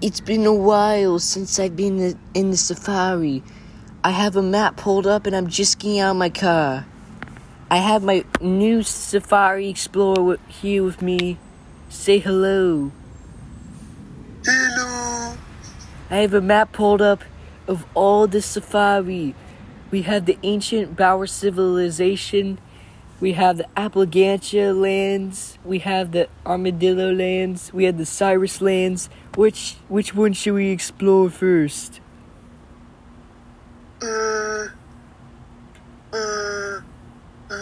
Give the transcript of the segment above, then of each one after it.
It's been a while since I've been in the, safari. I have a map pulled up and I'm just getting out of my car. I have my new Safari Explorer here with me. Say hello. Hello. I have a map pulled up of all the safari. We have the ancient Bower civilization. We have the Appalachian lands. We have the Armadillo lands. We have the Cyrus lands. Which which one should we explore first? Uh. Uh. Uh.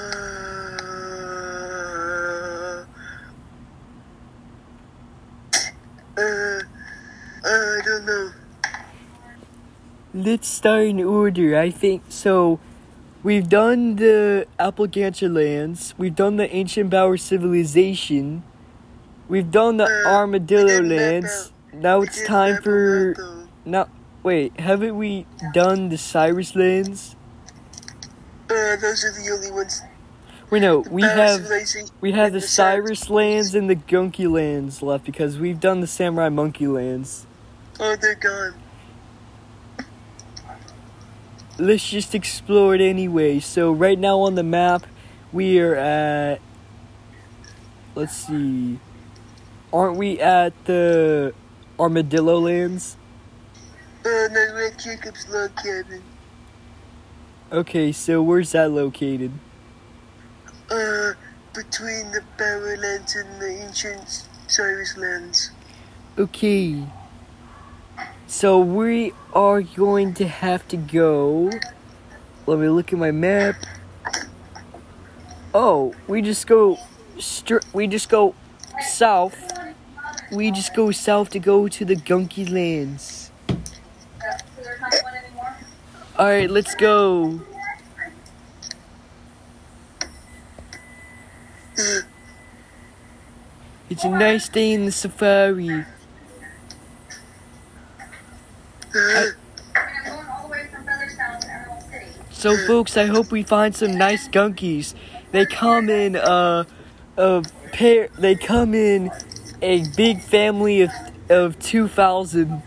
Uh. I don't know. Let's start in order. I think so. We've done the Appalachian lands. We've done the ancient Bower civilization. We've done the Uh, Armadillo we didn't map lands. Now it's time for now. Wait, haven't we done the Cyrus lands? Uh, those are the only ones. Wait, no, we have we have and the Cyrus lands and the Gunky lands left because we've done the Samurai Monkey lands. Oh, they're gone. Let's just explore it anyway. So right now on the map, we are at. Let's see. Aren't we at the Armadillo lands? Uh, no, we're at Jacob's log cabin. Okay, so where's that located? Uh, between the Bower lands and the ancient Cyrus lands. Okay. So we are going to have to go. Let me look at my map. Oh, we just go str- we just go south. We just go south to go to the Gunky lands. All right, let's go. It's a nice day in the safari. So, folks, I hope we find some nice gunkies. They come in uh, a pair. They come in a big family of of two thousand.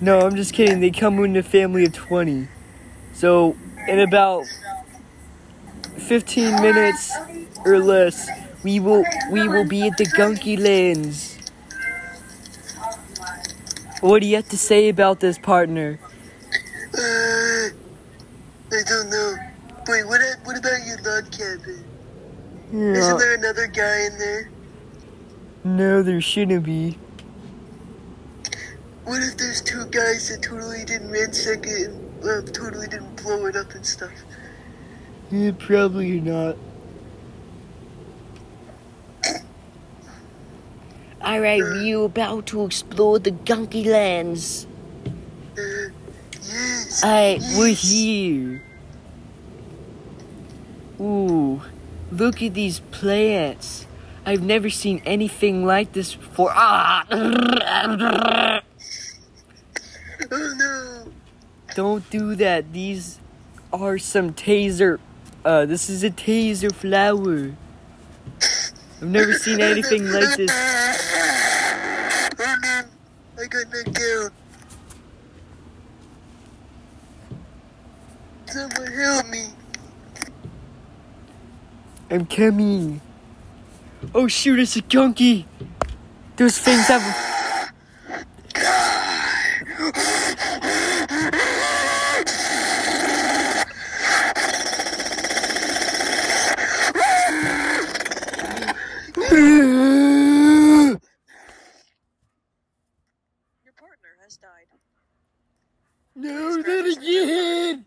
No, I'm just kidding. They come in a family of twenty. So, in about fifteen minutes or less, we will we will be at the Gunky Lands. What do you have to say about this, partner? uh, I don't know. Wait, what, what about your log cabin? Isn't there another guy in there? No, there shouldn't be. What if there's two guys that totally didn't ransack it and uh, totally didn't blow it up and stuff? Eh, probably not. Alright, we are about to explore the Gunky Lands. Uh, yes. Alright, we're here. Ooh, look at these plants. I've never seen anything like this before. Ah! Oh no. Don't do that. These are some taser. Uh, this is a taser flower. I've never seen anything like this. Oh no. I got knocked out. Someone help me. I'm coming. Oh shoot, it's a gunky. Those things have. Your partner has died. No, that again.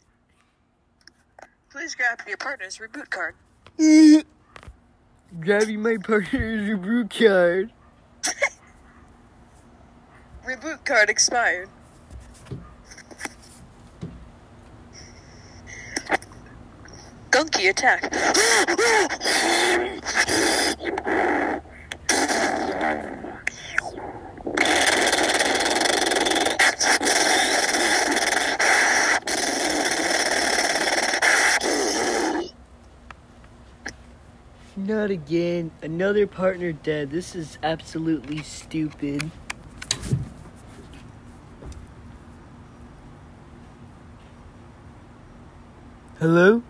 Please grab your partner's reboot card. Grabbing my partner's reboot card. Reboot card expired. Gunky attack. Not again. Another partner dead. This is absolutely stupid. Hello?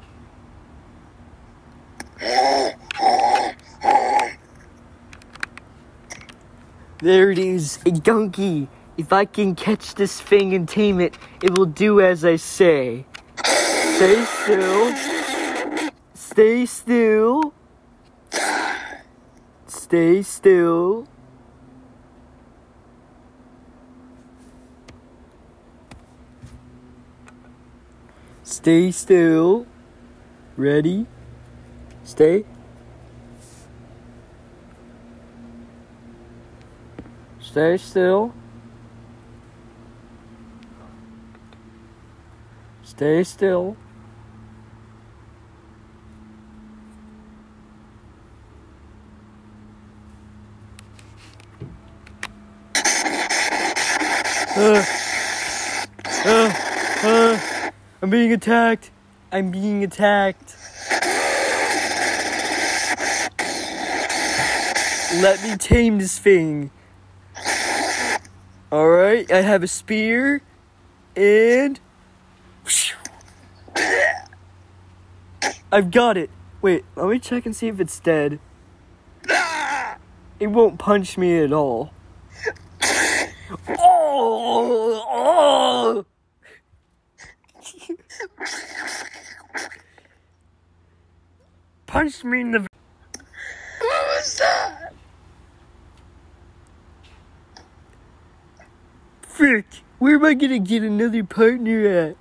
There it is, a donkey. If I can catch this thing and tame it, it will do as I say. Stay still. Stay still. Stay still. Stay still. Ready? Stay. Stay still. Stay still. Uh, uh, uh, I'm being attacked. I'm being attacked. Let me tame this thing. Alright, I have a spear and. I've got it. Wait, let me check and see if it's dead. It won't punch me at all. Oh. Punch me in the. What was that? Frick! Where am I gonna get another partner at?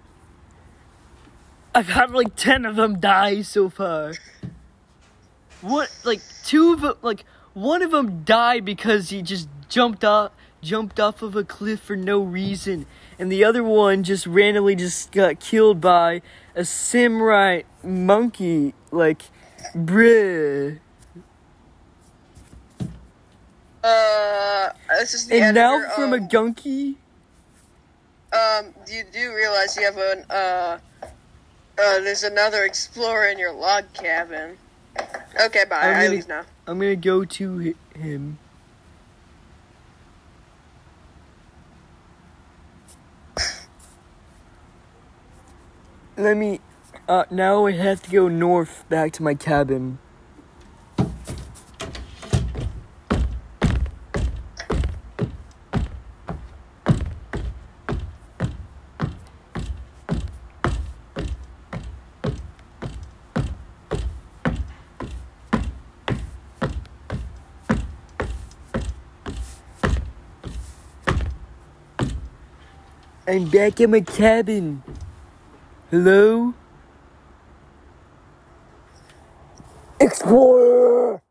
I've had like 10 of them die so far. What, like, two of them, like, one of them died because he just jumped off, jumped off of a cliff for no reason. And the other one just randomly just got killed by a samurai monkey. Like, bruh. Uh, this is the And now editor from a of- gunky? Um, you do realize you have an, uh, uh, there's another explorer in your log cabin. Okay, bye. I'm gonna- leave now. I'm gonna go to him. Let me. Uh, now I have to go north back to my cabin. I'm back in my cabin. Hello? Explorer!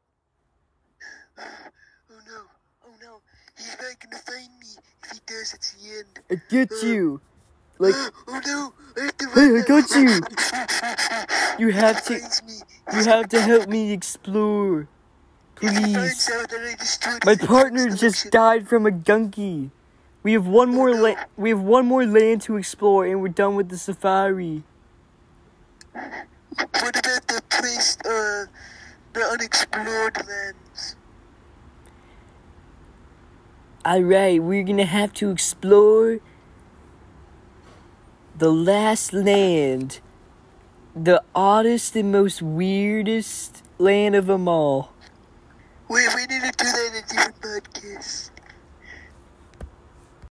Oh no, oh no. He's not gonna find me. If he does, it's the end. I get uh, you. Like, Oh no, I have to hey, run I now. got you. You have to, me. you have to help me explore. Please. out that I My partner just died from a gunky. We have one more la- we have one more land to explore and we're done with the safari. What about the place, uh, the unexplored lands? Alright, we're gonna have to explore the last land. The oddest and most weirdest land of them all. Wait, we need to do that in a different podcast.